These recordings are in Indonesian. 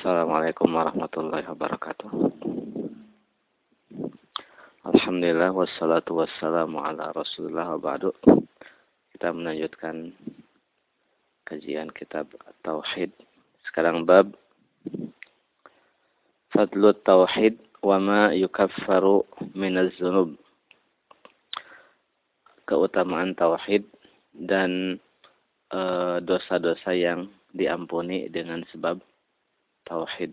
Assalamualaikum warahmatullahi wabarakatuh. Alhamdulillah wassalatu wassalamu ala Rasulullah wa ba'du. Kita melanjutkan kajian kitab Tauhid. Sekarang bab Fadlut Tauhid wa ma yukaffaru minaz zunub. Keutamaan tauhid dan eh, dosa-dosa e, yang diampuni dengan sebab tauhid.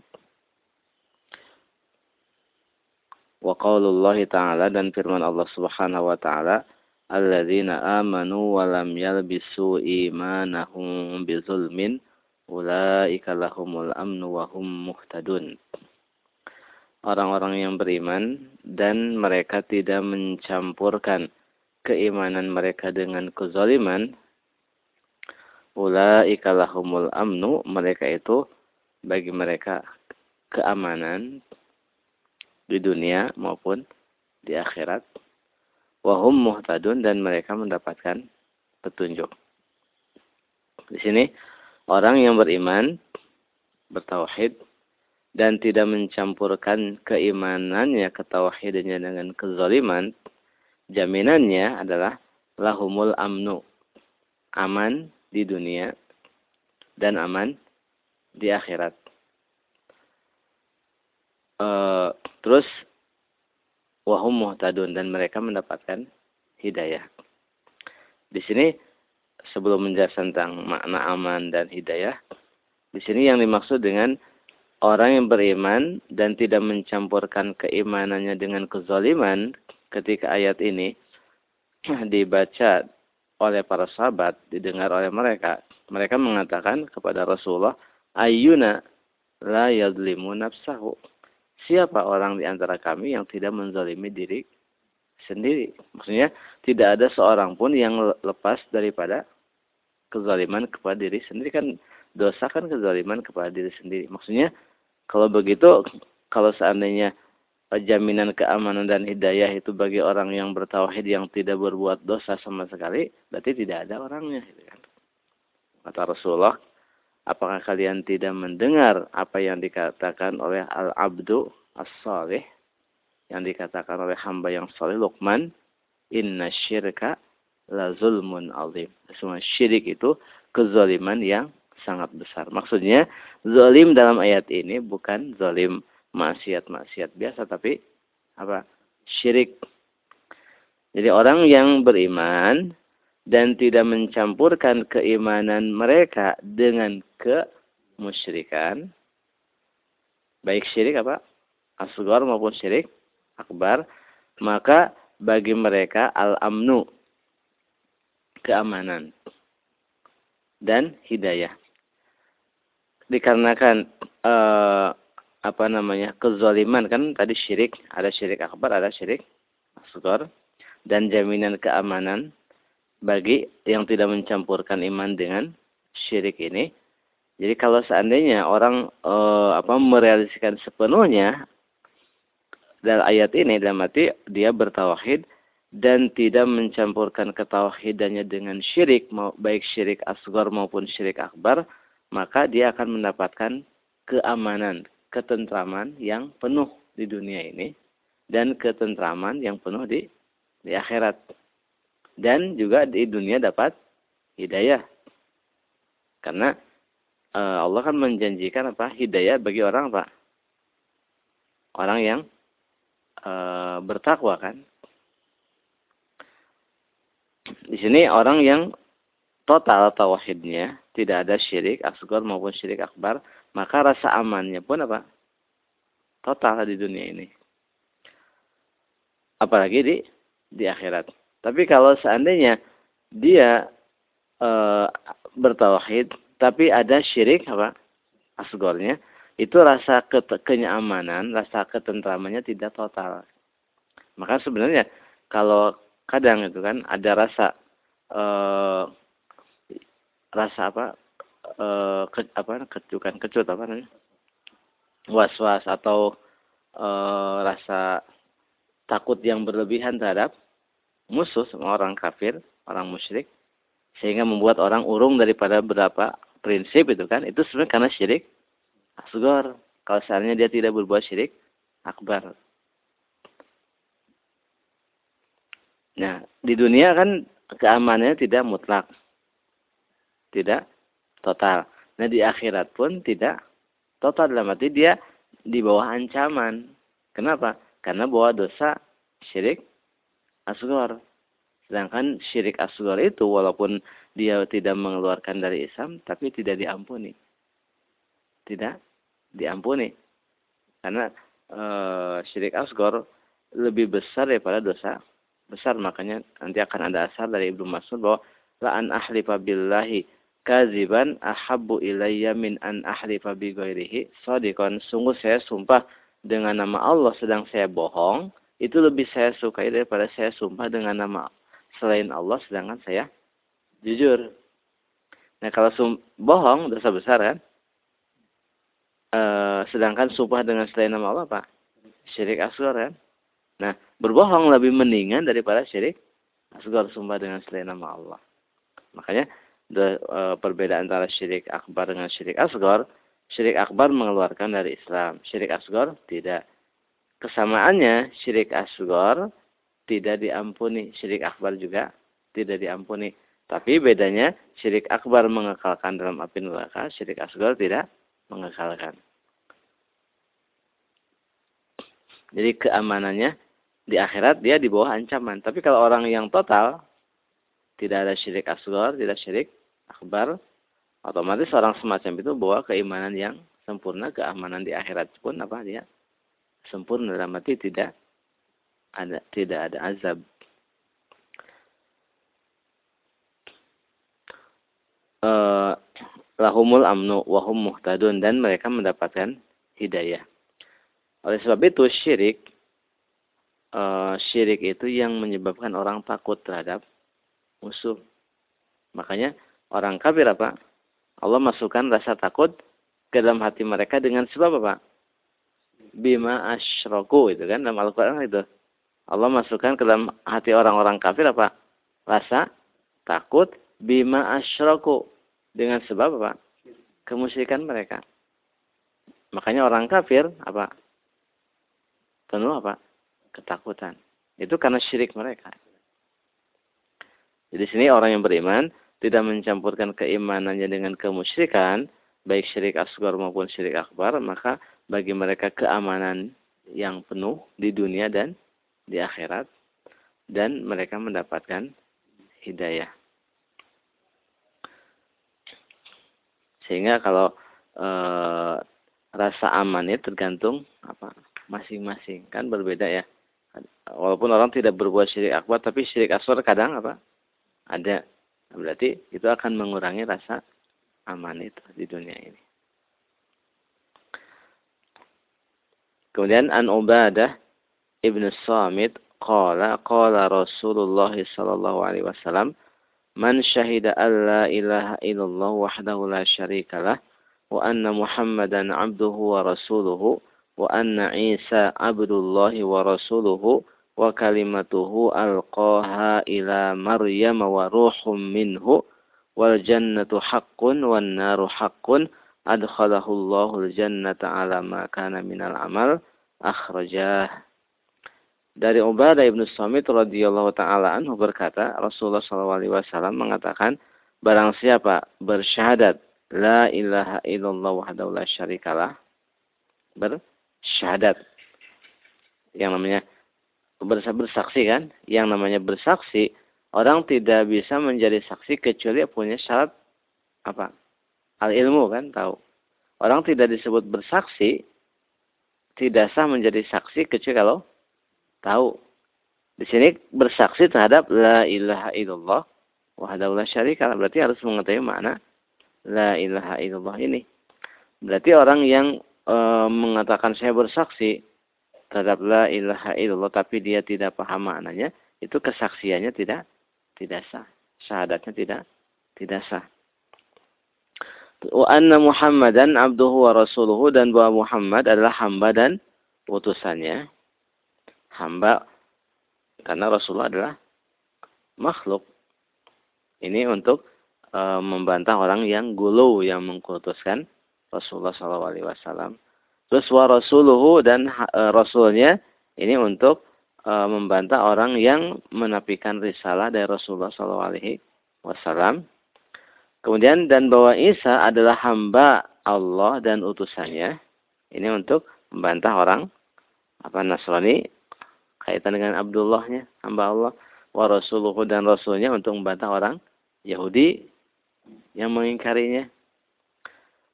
Wa qaulullah ta'ala dan firman Allah Subhanahu wa taala alladzina amanu wa lam yalbisu imanahum bizulmin ulaika lahumul amnu wa hum muhtadun. Orang-orang yang beriman dan mereka tidak mencampurkan keimanan mereka dengan kezaliman ulaika lahumul amnu mereka itu bagi mereka keamanan di dunia maupun di akhirat. Wahum muhtadun dan mereka mendapatkan petunjuk. Di sini orang yang beriman, bertauhid dan tidak mencampurkan keimanannya, ketauhidannya dengan kezaliman, jaminannya adalah lahumul amnu, aman di dunia dan aman di akhirat. Uh, terus wahum muhtadun dan mereka mendapatkan hidayah. Di sini sebelum menjelaskan tentang makna aman dan hidayah, di sini yang dimaksud dengan orang yang beriman dan tidak mencampurkan keimanannya dengan kezaliman ketika ayat ini dibaca oleh para sahabat, didengar oleh mereka. Mereka mengatakan kepada Rasulullah, Ayuna la yadlimu nafsahu. Siapa orang di antara kami yang tidak menzalimi diri sendiri? Maksudnya, tidak ada seorang pun yang lepas daripada kezaliman kepada diri sendiri. Kan dosa kan kezaliman kepada diri sendiri. Maksudnya, kalau begitu, kalau seandainya jaminan keamanan dan hidayah itu bagi orang yang bertauhid yang tidak berbuat dosa sama sekali, berarti tidak ada orangnya. Gitu kan. Kata Rasulullah, apakah kalian tidak mendengar apa yang dikatakan oleh al-abdu as-salih? Yang dikatakan oleh hamba yang saleh Luqman inna syirka la zulmun azim. Semua syirik itu kezaliman yang sangat besar. Maksudnya zalim dalam ayat ini bukan zalim maksiat-maksiat biasa tapi apa? Syirik. Jadi orang yang beriman dan tidak mencampurkan keimanan mereka dengan kemusyrikan. Baik syirik apa? Asgar maupun syirik akbar. Maka bagi mereka al-amnu keamanan dan hidayah. Dikarenakan eh, apa namanya kezaliman kan? Tadi syirik ada syirik akbar ada syirik asgar dan jaminan keamanan bagi yang tidak mencampurkan iman dengan syirik ini. Jadi kalau seandainya orang e, apa merealisasikan sepenuhnya dalam ayat ini dalam arti dia bertauhid dan tidak mencampurkan ketauhidannya dengan syirik baik syirik asgar maupun syirik akbar maka dia akan mendapatkan keamanan, ketentraman yang penuh di dunia ini dan ketentraman yang penuh di di akhirat dan juga di dunia dapat hidayah. Karena uh, Allah kan menjanjikan apa? Hidayah bagi orang apa? Orang yang uh, bertakwa kan. Di sini orang yang total tauhidnya, tidak ada syirik asgar maupun syirik akbar, maka rasa amannya pun apa? Total di dunia ini. Apalagi di di akhirat. Tapi kalau seandainya dia e, bertauhid tapi ada syirik apa? Asgornya itu rasa ke kenyamanan, rasa ketentramannya tidak total. Maka sebenarnya kalau kadang itu kan ada rasa e, rasa apa? E, ke, apa kecukan kecut apa namanya? was-was atau e, rasa takut yang berlebihan terhadap musuh sama orang kafir, orang musyrik, sehingga membuat orang urung daripada berapa prinsip itu kan, itu sebenarnya karena syirik asgor. Kalau seandainya dia tidak berbuat syirik akbar. Nah, di dunia kan keamanannya tidak mutlak. Tidak total. Nah, di akhirat pun tidak total dalam arti dia di bawah ancaman. Kenapa? Karena bawa dosa syirik asgor. Sedangkan syirik asgor itu walaupun dia tidak mengeluarkan dari Islam, tapi tidak diampuni. Tidak diampuni. Karena e, syirik asgor lebih besar daripada dosa besar. Makanya nanti akan ada asal dari Ibnu Mas'ud bahwa la an ahlifa billahi kaziban ahabbu ilayya min an ahlifa bi ghairihi. Sungguh saya sumpah dengan nama Allah sedang saya bohong, itu lebih saya sukai daripada saya sumpah dengan nama selain Allah sedangkan saya jujur. Nah kalau sum bohong dosa besar kan? E, sedangkan sumpah dengan selain nama Allah apa? Syirik asghar kan? Nah berbohong lebih mendingan daripada syirik asghar sumpah dengan selain nama Allah. Makanya de, e, perbedaan antara syirik akbar dengan syirik asghar, syirik akbar mengeluarkan dari Islam, syirik asghar tidak. Kesamaannya syirik asghar tidak diampuni, syirik akbar juga tidak diampuni. Tapi bedanya syirik akbar mengekalkan dalam api neraka, syirik asgar tidak mengekalkan. Jadi keamanannya di akhirat dia di bawah ancaman. Tapi kalau orang yang total tidak ada syirik asgar, tidak syirik akbar, otomatis orang semacam itu bawa keimanan yang sempurna, keamanan di akhirat pun apa dia sempurna dalam arti tidak ada tidak ada azab uh, lahumul amnu wahum muhtadun dan mereka mendapatkan hidayah. Oleh sebab itu syirik uh, syirik itu yang menyebabkan orang takut terhadap musuh. Makanya orang kafir apa? Allah masukkan rasa takut ke dalam hati mereka dengan sebab apa? Bima asyroku itu kan dalam Al-Quran itu. Allah masukkan ke dalam hati orang-orang kafir apa? Rasa takut bima asyraku dengan sebab apa? kemusyrikan mereka. Makanya orang kafir apa? Penuh apa? ketakutan. Itu karena syirik mereka. Jadi sini orang yang beriman tidak mencampurkan keimanannya dengan kemusyrikan, baik syirik asgar maupun syirik akbar, maka bagi mereka keamanan yang penuh di dunia dan di akhirat dan mereka mendapatkan hidayah. Sehingga kalau e, rasa aman itu tergantung apa masing-masing kan berbeda ya. Walaupun orang tidak berbuat syirik akbar tapi syirik asghar kadang apa ada. Berarti itu akan mengurangi rasa aman itu di dunia ini. Kemudian An Ubadah Ibnu Samit qala qala Rasulullah sallallahu alaihi wasallam Man syahida an la ilaha illallah wahdahu la syarika lah wa anna Muhammadan abduhu wa rasuluhu wa anna Isa abdullahi wa rasuluhu wa kalimatuhu alqaha ila Maryam wa ruhum minhu wal jannatu haqqun wan naru haqqun adkhalahu Allahul jannata ala ma kana minal amal akhrajah dari Ubadah ibnu Samit radhiyallahu taala anhu berkata Rasulullah SAW mengatakan barang siapa bersyahadat la ilaha illallah wahdahu la syarikalah bersyahadat. Yang namanya bersaksi kan? Yang namanya bersaksi orang tidak bisa menjadi saksi kecuali punya syarat apa? Al ilmu kan tahu. Orang tidak disebut bersaksi tidak sah menjadi saksi kecuali kalau tahu. Di sini bersaksi terhadap la ilaha illallah wahdahu la syarika berarti harus mengetahui makna la ilaha illallah ini. Berarti orang yang e, mengatakan saya bersaksi terhadap la ilaha illallah tapi dia tidak paham maknanya, itu kesaksiannya tidak tidak sah. Syahadatnya tidak tidak sah. Wa anna Muhammadan abduhu wa rasuluhu dan bahwa Muhammad adalah hamba dan utusannya hamba karena Rasulullah adalah makhluk. Ini untuk e, membantah orang yang gulu yang mengkultuskan Rasulullah Shallallahu Alaihi Wasallam. Terus wa rasuluhu dan e, rasulnya ini untuk e, membantah orang yang menafikan risalah dari Rasulullah Shallallahu Alaihi Wasallam. Kemudian dan bahwa Isa adalah hamba Allah dan utusannya. Ini untuk membantah orang apa Nasrani kaitan dengan Abdullahnya hamba Allah wa rasuluhu dan rasulnya untuk membantah orang Yahudi yang mengingkarinya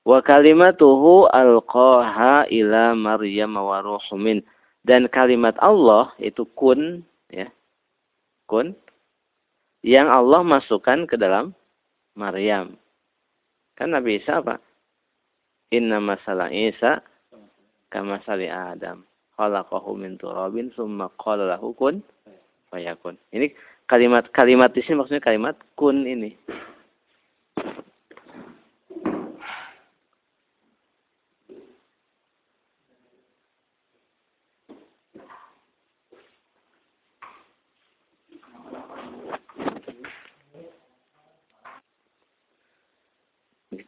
wa kalimatuhu alqaha ila Maryam wa ruhumin dan kalimat Allah itu kun ya kun yang Allah masukkan ke dalam Maryam kan Nabi Isa apa inna masalah Isa kama sali Adam khalaqahu min turabin summa qala lahu kun fayakun. Ini kalimat-kalimat di sini maksudnya kalimat kun ini.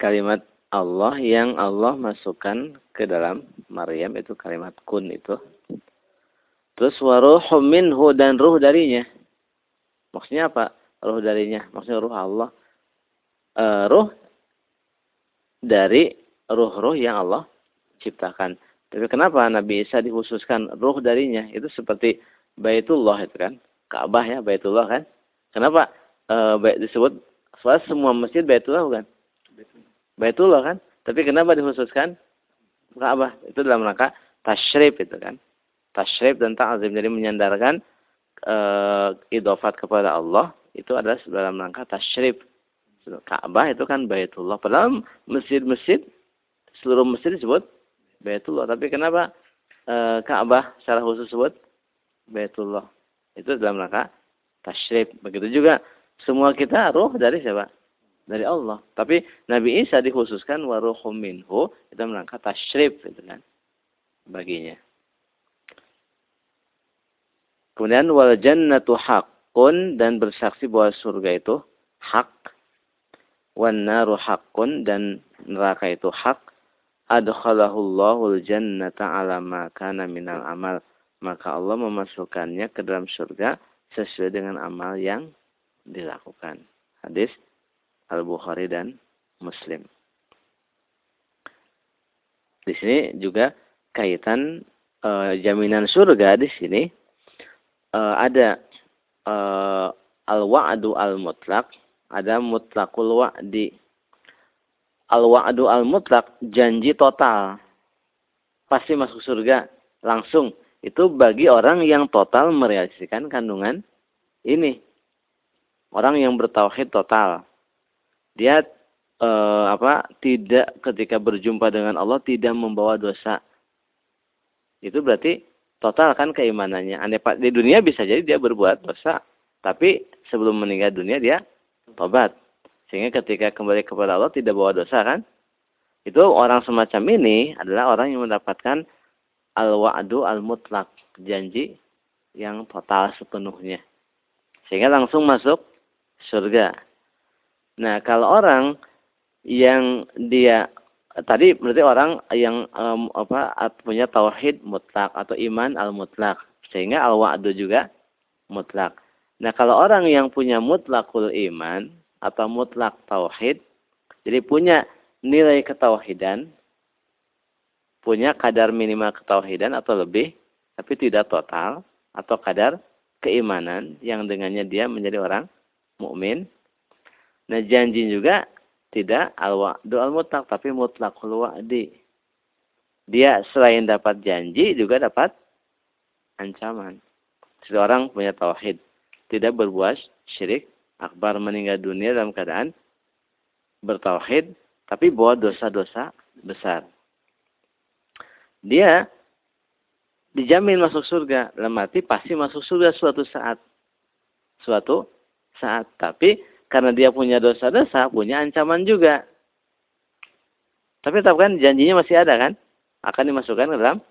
Kalimat Allah yang Allah masukkan ke dalam Maryam itu kalimat kun itu. Terus waruhum minhu dan ruh darinya. Maksudnya apa? Ruh darinya. Maksudnya ruh Allah. E, ruh dari ruh-ruh yang Allah ciptakan. Tapi kenapa Nabi Isa dikhususkan ruh darinya? Itu seperti Baitullah itu kan. Ka'bah ya Baitullah kan. Kenapa e, disebut soalnya semua masjid Baitullah bukan? Baitullah kan. Tapi kenapa dikhususkan Ka'bah? Itu dalam rangka tasyrif itu kan. Tasyrif dan ta'zim. Jadi menyandarkan e, idofat kepada Allah itu adalah dalam rangka tasyrif. Ka'bah itu kan Baitullah. Padahal masjid-masjid seluruh masjid disebut Baitullah. Tapi kenapa e, Ka'bah secara khusus disebut Baitullah? Itu dalam rangka tasyrif. Begitu juga semua kita roh dari siapa? Dari Allah. Tapi Nabi Isa dikhususkan waruhum minhu itu melangkah tasyrif itu kan baginya. Kemudian wal jannatu haqqun dan bersaksi bahwa surga itu hak. Wan naru haqqun dan neraka itu hak. Adkhalahullahu jannata ala ma kana minal amal. Maka Allah memasukkannya ke dalam surga sesuai dengan amal yang dilakukan. Hadis Al-Bukhari dan Muslim. Di sini juga kaitan e, jaminan surga di sini e, ada e, al-wa'du al-mutlak, ada mutlakul wa'di. Al-wa'du al-mutlak janji total. Pasti masuk surga langsung. Itu bagi orang yang total merealisasikan kandungan ini. Orang yang bertauhid total dia e, apa tidak ketika berjumpa dengan Allah tidak membawa dosa. Itu berarti total kan keimanannya. Andai di dunia bisa jadi dia berbuat dosa, tapi sebelum meninggal dunia dia tobat. Sehingga ketika kembali kepada Allah tidak bawa dosa kan? Itu orang semacam ini adalah orang yang mendapatkan al-wa'du al-mutlak, janji yang total sepenuhnya. Sehingga langsung masuk surga. Nah, kalau orang yang dia tadi berarti orang yang um, apa punya tauhid mutlak atau iman al mutlak sehingga al wa'du juga mutlak. Nah, kalau orang yang punya mutlakul iman atau mutlak tauhid jadi punya nilai ketauhidan punya kadar minimal ketauhidan atau lebih tapi tidak total atau kadar keimanan yang dengannya dia menjadi orang mukmin Nah janji juga tidak al-wa'du al-mutlak tapi mutlakul wa'di. Dia selain dapat janji juga dapat ancaman. Seorang punya tauhid, tidak berbuat syirik akbar meninggal dunia dalam keadaan bertauhid tapi bawa dosa-dosa besar. Dia dijamin masuk surga. Dalam arti pasti masuk surga suatu saat. Suatu saat. Tapi karena dia punya dosa-dosa, punya ancaman juga. Tapi tetap kan janjinya masih ada kan? Akan dimasukkan ke dalam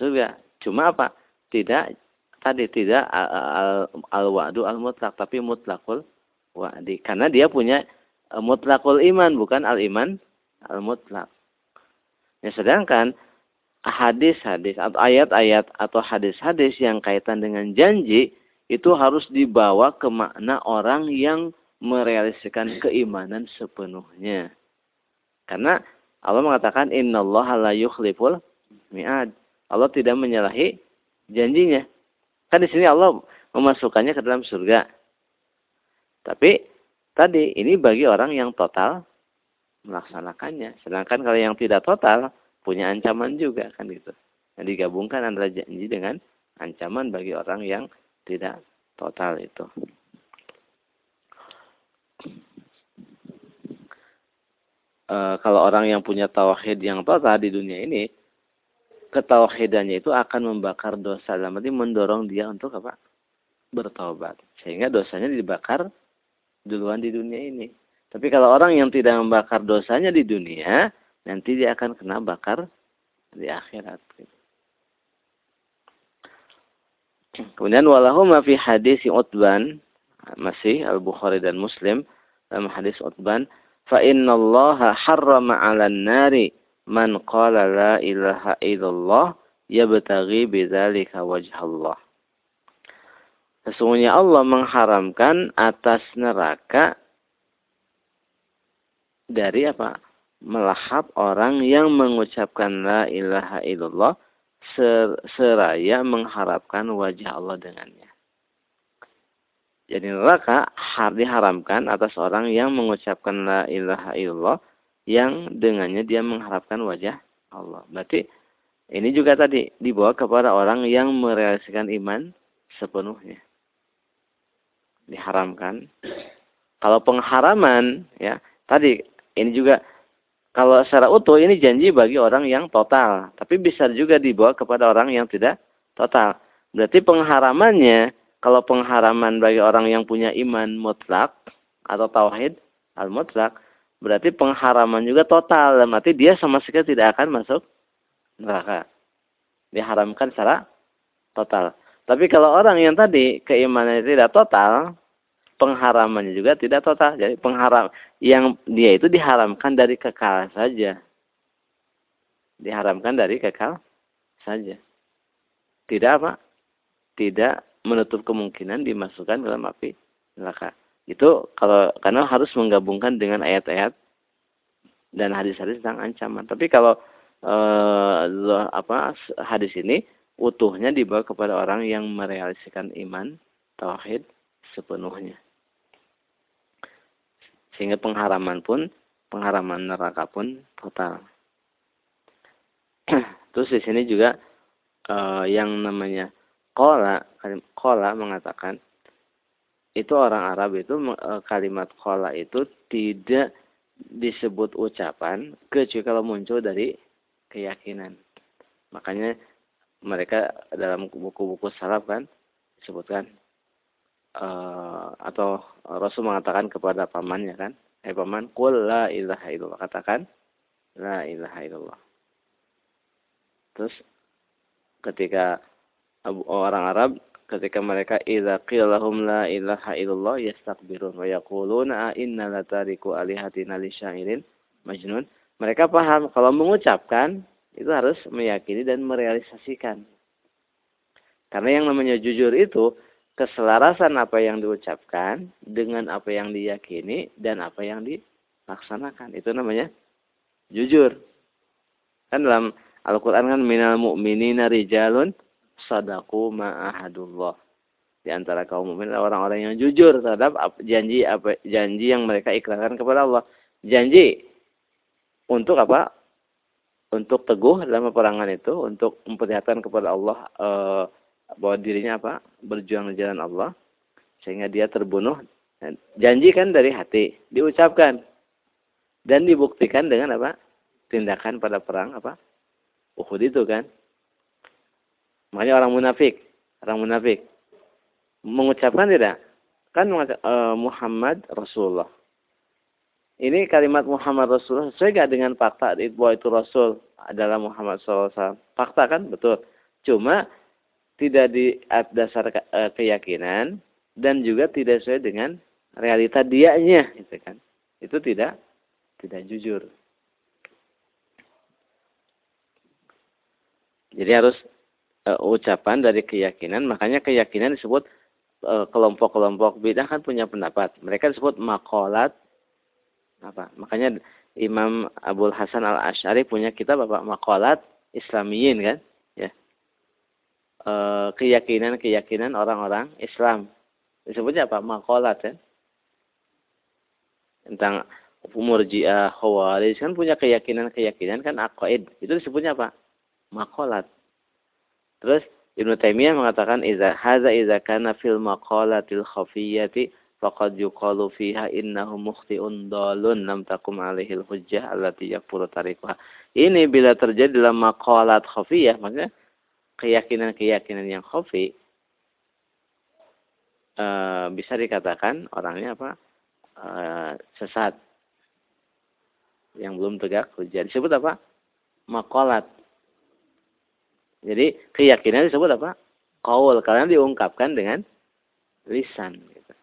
surga. Cuma apa? Tidak tadi tidak al-wa'du al-mutlak tapi mutlakul wa'di. Karena dia punya e, mutlakul iman bukan al-iman al-mutlak. Ya, sedangkan hadis-hadis atau ayat-ayat atau hadis-hadis yang kaitan dengan janji itu harus dibawa ke makna orang yang merealisasikan keimanan sepenuhnya. Karena Allah mengatakan innallaha la yukhliful mi'ad. Allah tidak menyalahi janjinya. Kan di sini Allah memasukkannya ke dalam surga. Tapi tadi ini bagi orang yang total melaksanakannya. Sedangkan kalau yang tidak total punya ancaman juga kan gitu. Yang digabungkan antara janji dengan ancaman bagi orang yang tidak total itu. E, kalau orang yang punya tauhid yang total di dunia ini, ketauhidannya itu akan membakar dosa dalam arti mendorong dia untuk apa? bertobat. Sehingga dosanya dibakar duluan di dunia ini. Tapi kalau orang yang tidak membakar dosanya di dunia, nanti dia akan kena bakar di akhirat. Kemudian walahuma fi hadis Utban masih Al Bukhari dan Muslim dalam hadis Utban fa innallaha harrama 'alan nari man qala la ilaha illallah yabtaghi bidzalika wajhallah. Sesungguhnya Allah mengharamkan atas neraka dari apa? Melahap orang yang mengucapkan la ilaha illallah seraya mengharapkan wajah Allah dengannya. Jadi neraka diharamkan atas orang yang mengucapkan la ilaha illallah yang dengannya dia mengharapkan wajah Allah. Berarti ini juga tadi dibawa kepada orang yang merealisasikan iman sepenuhnya diharamkan. Kalau pengharaman ya tadi ini juga kalau secara utuh ini janji bagi orang yang total, tapi bisa juga dibawa kepada orang yang tidak total. Berarti pengharamannya kalau pengharaman bagi orang yang punya iman mutlak atau tauhid al mutlak berarti pengharaman juga total dan berarti dia sama sekali tidak akan masuk neraka. Diharamkan secara total. Tapi kalau orang yang tadi keimanannya tidak total, pengharamannya juga tidak total. Jadi pengharam yang dia itu diharamkan dari kekal saja. Diharamkan dari kekal saja. Tidak apa? Tidak menutup kemungkinan dimasukkan dalam api neraka. Itu kalau karena harus menggabungkan dengan ayat-ayat dan hadis-hadis tentang ancaman. Tapi kalau eh, apa hadis ini utuhnya dibawa kepada orang yang merealisasikan iman tauhid sepenuhnya. Sehingga pengharaman pun pengharaman neraka pun total. Terus di sini juga uh, yang namanya kola kola mengatakan itu orang Arab itu uh, kalimat kola itu tidak disebut ucapan kecuali kalau muncul dari keyakinan. Makanya mereka dalam buku-buku salaf kan disebutkan uh, atau Rasul mengatakan kepada pamannya kan, eh paman, kul la ilaha illallah. Katakan la ilaha illallah. Terus ketika orang Arab ketika mereka idza qila lahum la ilaha illallah yastakbirun wa yaquluna inna latariku alihatina lisyairin majnun. Mereka paham kalau mengucapkan itu harus meyakini dan merealisasikan. Karena yang namanya jujur itu keselarasan apa yang diucapkan dengan apa yang diyakini dan apa yang dilaksanakan. Itu namanya jujur. Kan dalam Al-Quran kan minal mu'minina rijalun sadaku ma'ahadullah. Di antara kaum mukmin orang-orang yang jujur terhadap janji apa janji yang mereka ikrarkan kepada Allah. Janji untuk apa? untuk teguh dalam peperangan itu, untuk memperlihatkan kepada Allah e, bahwa dirinya apa? berjuang di jalan Allah sehingga dia terbunuh. Janji kan dari hati, diucapkan dan dibuktikan dengan apa? tindakan pada perang apa? Uhud itu kan. Makanya orang munafik, orang munafik mengucapkan tidak? Kan e, Muhammad Rasulullah. Ini kalimat Muhammad Rasulullah sesuai gak dengan fakta bahwa itu Rasul adalah Muhammad SAW? Fakta kan betul. Cuma tidak di dasar e, keyakinan dan juga tidak sesuai dengan realita dianya, gitu kan? Itu tidak tidak jujur. Jadi harus uh, ucapan dari keyakinan, makanya keyakinan disebut uh, kelompok-kelompok bidah kan punya pendapat. Mereka disebut makolat apa? Makanya Imam Abdul Hasan Al Ashari punya kitab apa? Makolat Islamiyin kan? Ya. keyakinan-keyakinan orang-orang Islam. Disebutnya apa? Makolat kan? Tentang Murji'ah, Khawarij kan punya keyakinan-keyakinan kan aqaid. Itu disebutnya apa? Makolat. Terus Ibnu Taimiyah mengatakan iza hadza iza kana fil maqalatil khafiyyati faqad yuqalu fiha innahu mukhti'un dalun lam takum alaihil hujjah allati yakfuru tariquha. Ini bila terjadi dalam maqalat khafiyah maksudnya keyakinan-keyakinan yang khafi uh, bisa dikatakan orangnya apa? Uh, sesat yang belum tegak hujah. Disebut apa? Makolat. Jadi keyakinan disebut apa? Kaul. Karena diungkapkan dengan lisan. Gitu.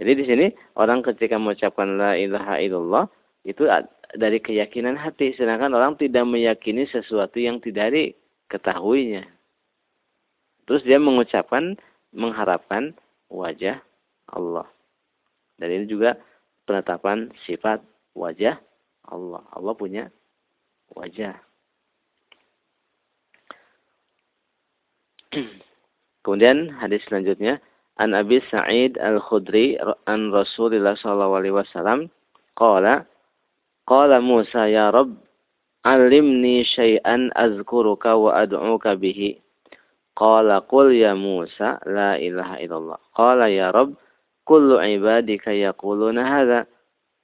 Jadi di sini orang ketika mengucapkan la ilaha illallah itu dari keyakinan hati. Sedangkan orang tidak meyakini sesuatu yang tidak diketahuinya. Terus dia mengucapkan, mengharapkan wajah Allah. Dan ini juga penetapan sifat wajah Allah. Allah punya wajah. Kemudian hadis selanjutnya An Abi Sa'id Al-Khudri an Rasulullah sallallahu alaihi wasallam qala qala Musa ya Rabb alimni syai'an azkuruka wa ad'uka bihi. Qala qul ya Musa la ilaha illallah. Qala ya Rabb kullu ibadika yaquluna hadha.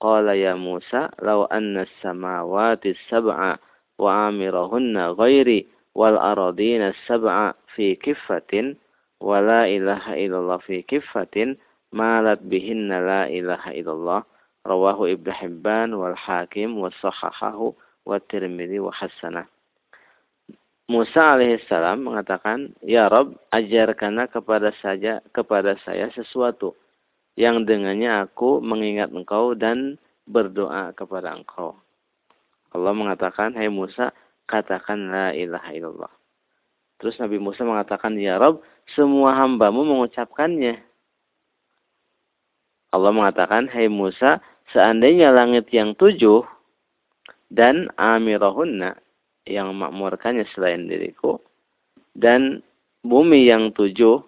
Qala ya Musa, law anna samawati sab'a wa amirahunna ghairi wal aradina sab'a fi kiffatin wa la ilaha illallah fi kiffatin malat bihinna la ilaha illallah rawahu ibnu hibban wal hakim wa sahahahu wa tirmidzi wa hasanah Musa alaihissalam mengatakan, Ya Rob, ajarkanlah kepada saja kepada saya sesuatu yang dengannya aku mengingat engkau dan berdoa kepada engkau. Allah mengatakan, Hai Musa, katakan la ilaha illallah. Terus Nabi Musa mengatakan, Ya Rob, semua hambamu mengucapkannya. Allah mengatakan, Hai Musa, seandainya langit yang tujuh dan amirahunna yang makmurkannya selain diriku dan bumi yang tujuh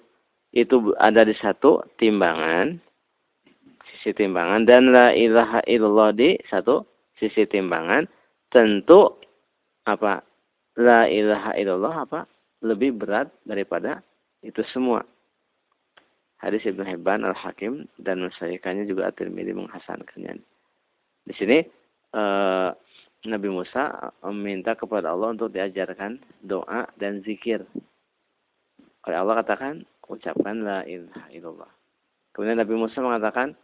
itu ada di satu timbangan sisi timbangan dan la ilaha illallah di satu sisi timbangan tentu apa la ilaha illallah apa lebih berat daripada itu semua. Hadis Ibnu Hibban Al Hakim dan mensahihkannya juga At-Tirmidzi menghasankannya. Di sini eh, Nabi Musa meminta kepada Allah untuk diajarkan doa dan zikir. Oleh Allah katakan ucapkan la ilaha illallah. Kemudian Nabi Musa mengatakan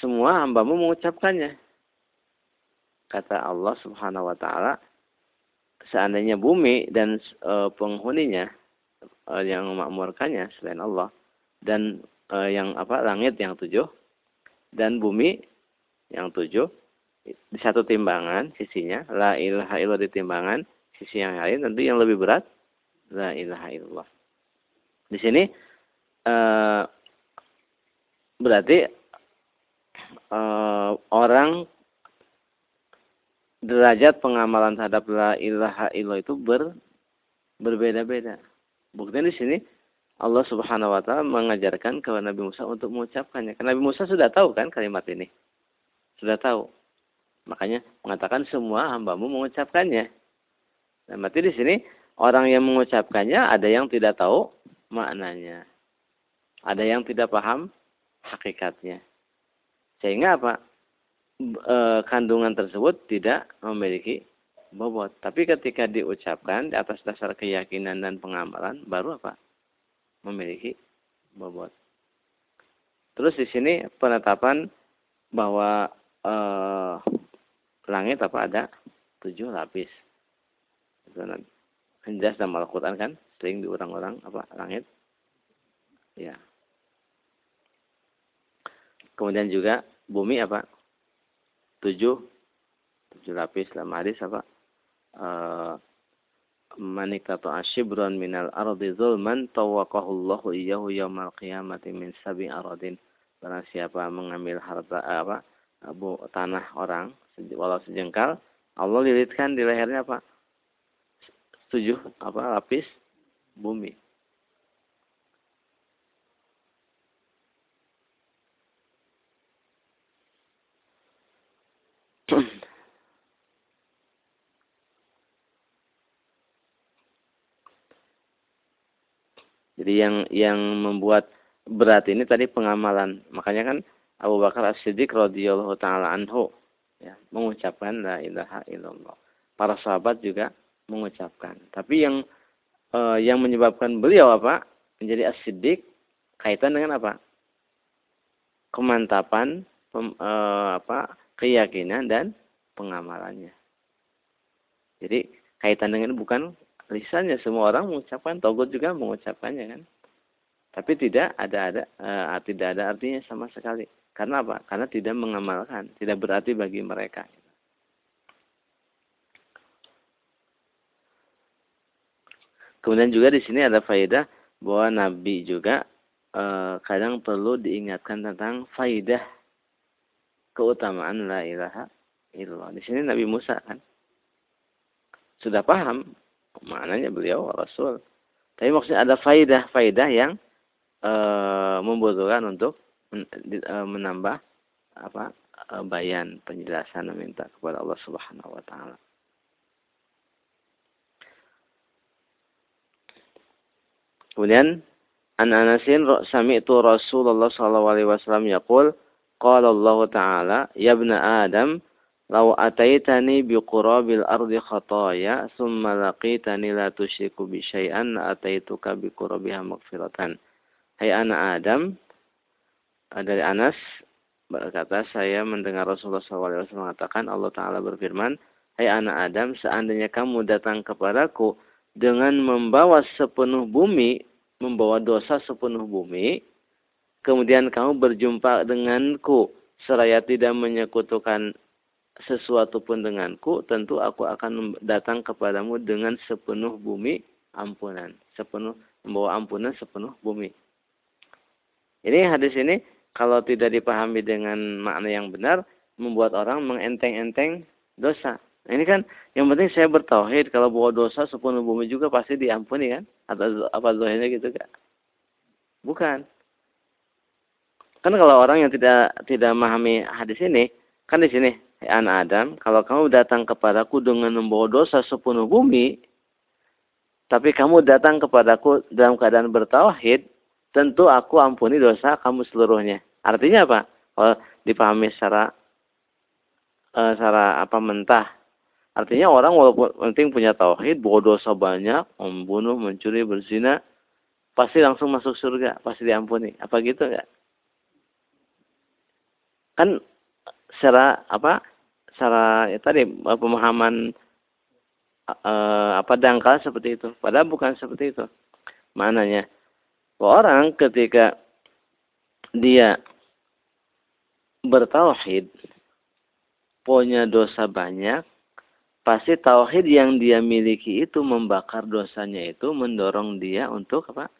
semua hambamu mengucapkannya. Kata Allah subhanahu wa ta'ala, seandainya bumi dan e, penghuninya e, yang memakmurkannya selain Allah, dan e, yang apa langit yang tujuh, dan bumi yang tujuh, di satu timbangan sisinya, la ilaha illallah di timbangan, sisi yang lain, tentu yang lebih berat, la ilaha illallah. Di sini, e, berarti uh, orang derajat pengamalan terhadap la ilaha illallah itu ber, berbeda-beda. Buktinya di sini Allah Subhanahu wa taala mengajarkan kepada Nabi Musa untuk mengucapkannya. Karena Nabi Musa sudah tahu kan kalimat ini. Sudah tahu. Makanya mengatakan semua hambamu mengucapkannya. Nah, berarti di sini orang yang mengucapkannya ada yang tidak tahu maknanya. Ada yang tidak paham hakikatnya. Sehingga apa? E, kandungan tersebut tidak memiliki bobot. Tapi ketika diucapkan di atas dasar keyakinan dan pengamalan, baru apa? Memiliki bobot. Terus di sini penetapan bahwa e, langit apa ada tujuh lapis. Jelas dalam Al-Quran kan sering diurang-urang apa langit. Ya. Kemudian juga bumi apa? Tujuh. Tujuh lapis dalam hadis apa? E, man iktata'a shibran minal ardi zulman tawaqahu Allahu iyyahu yaumal qiyamati min sabi aradin. Barang siapa mengambil harta apa abu tanah orang walau sejengkal, Allah lilitkan di lehernya apa? Tujuh apa lapis bumi. Jadi yang yang membuat berat ini tadi pengamalan. Makanya kan Abu Bakar As-Siddiq radhiyallahu taala anhu ya, mengucapkan la ilaha illallah. Para sahabat juga mengucapkan. Tapi yang eh, yang menyebabkan beliau apa? Menjadi As-Siddiq kaitan dengan apa? Kemantapan pem, eh, apa? Keyakinan dan pengamalannya. Jadi kaitan dengan bukan lisannya. Semua orang mengucapkan togut juga mengucapkannya kan? Tapi tidak ada ada uh, tidak ada artinya sama sekali. Karena apa? Karena tidak mengamalkan tidak berarti bagi mereka. Kemudian juga di sini ada faedah bahwa nabi juga uh, kadang perlu diingatkan tentang faedah keutamaan la ilaha illallah di sini Nabi Musa kan sudah paham maknanya beliau Rasul. Tapi maksudnya ada faidah-faidah yang e, membutuhkan untuk men, e, menambah apa e, bayan penjelasan meminta kepada Allah Subhanahu wa taala. Kemudian an Anasin sami'tu Rasulullah sallallahu alaihi wasallam yaqul qala Allah taala ya ibna Adam Lau ataitani biqurabil ardi khataya summa laqitani la tusyriku bi syai'an ataituka biqurabiha maghfiratan. Hai anak Adam dari Anas berkata saya mendengar Rasulullah SAW mengatakan Allah Ta'ala berfirman Hai anak Adam seandainya kamu datang kepadaku dengan membawa sepenuh bumi membawa dosa sepenuh bumi kemudian kamu berjumpa denganku seraya tidak menyekutukan sesuatu pun denganku, tentu aku akan datang kepadamu dengan sepenuh bumi ampunan. Sepenuh membawa ampunan sepenuh bumi. Ini hadis ini kalau tidak dipahami dengan makna yang benar, membuat orang mengenteng-enteng dosa. Ini kan yang penting saya bertauhid kalau bawa dosa sepenuh bumi juga pasti diampuni kan? Atau apa zohirnya gitu kan? Bukan. Kan kalau orang yang tidak tidak memahami hadis ini, kan di sini anak Adam, kalau kamu datang kepadaku dengan membawa dosa sepenuh bumi, tapi kamu datang kepadaku dalam keadaan bertauhid, tentu aku ampuni dosa kamu seluruhnya. Artinya apa? Kalau dipahami secara uh, secara apa mentah. Artinya orang walaupun penting punya tauhid, bawa dosa banyak, membunuh, mencuri, berzina, pasti langsung masuk surga, pasti diampuni. Apa gitu enggak? Kan secara apa secara ya tadi pemahaman uh, apa dangkal seperti itu. Padahal bukan seperti itu. Maknanya orang ketika dia bertauhid punya dosa banyak, pasti tauhid yang dia miliki itu membakar dosanya itu mendorong dia untuk apa?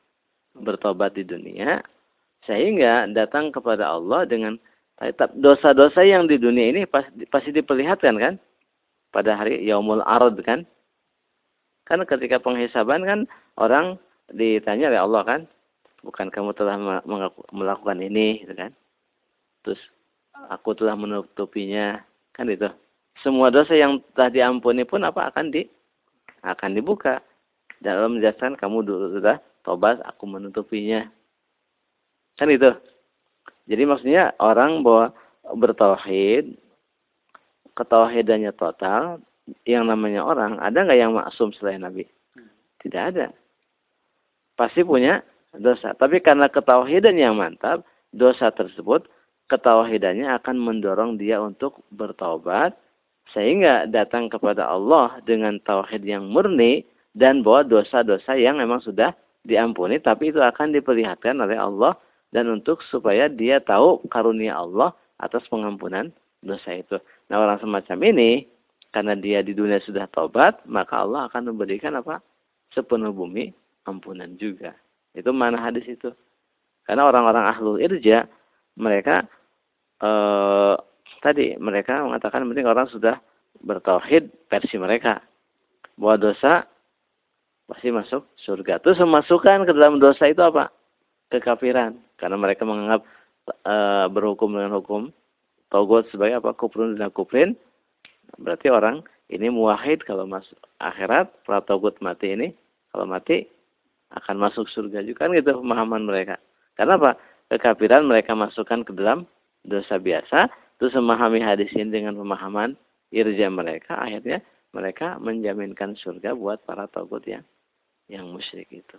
bertobat di dunia sehingga datang kepada Allah dengan dosa-dosa yang di dunia ini pasti, pasti diperlihatkan kan? Pada hari Yaumul Arad kan? Kan ketika penghisaban kan orang ditanya oleh Allah kan? Bukan kamu telah melakukan ini gitu kan? Terus aku telah menutupinya kan itu. Semua dosa yang telah diampuni pun apa akan di akan dibuka. Dalam menjelaskan kamu dulu sudah tobat, aku menutupinya. Kan itu. Jadi maksudnya orang bahwa bertauhid, ketauhidannya total, yang namanya orang, ada nggak yang maksum selain Nabi? Tidak ada. Pasti punya dosa. Tapi karena ketauhidan yang mantap, dosa tersebut, ketauhidannya akan mendorong dia untuk bertaubat, sehingga datang kepada Allah dengan tauhid yang murni, dan bahwa dosa-dosa yang memang sudah diampuni, tapi itu akan diperlihatkan oleh Allah dan untuk supaya dia tahu karunia Allah atas pengampunan dosa itu. Nah orang semacam ini karena dia di dunia sudah tobat, maka Allah akan memberikan apa? Sepenuh bumi ampunan juga. Itu mana hadis itu? Karena orang-orang ahlul irja, mereka eh, tadi mereka mengatakan penting orang sudah bertauhid versi mereka. Bahwa dosa pasti masuk surga. Terus memasukkan ke dalam dosa itu apa? Kekafiran. Karena mereka menganggap e, berhukum dengan hukum togot sebagai apa? Kufrun dan kufrin. Berarti orang ini muwahid kalau masuk akhirat, pratogut mati ini, kalau mati akan masuk surga juga kan gitu pemahaman mereka. Karena apa? Kekafiran mereka masukkan ke dalam dosa biasa, terus memahami hadis ini dengan pemahaman irja mereka, akhirnya mereka menjaminkan surga buat para togut yang yang musyrik itu.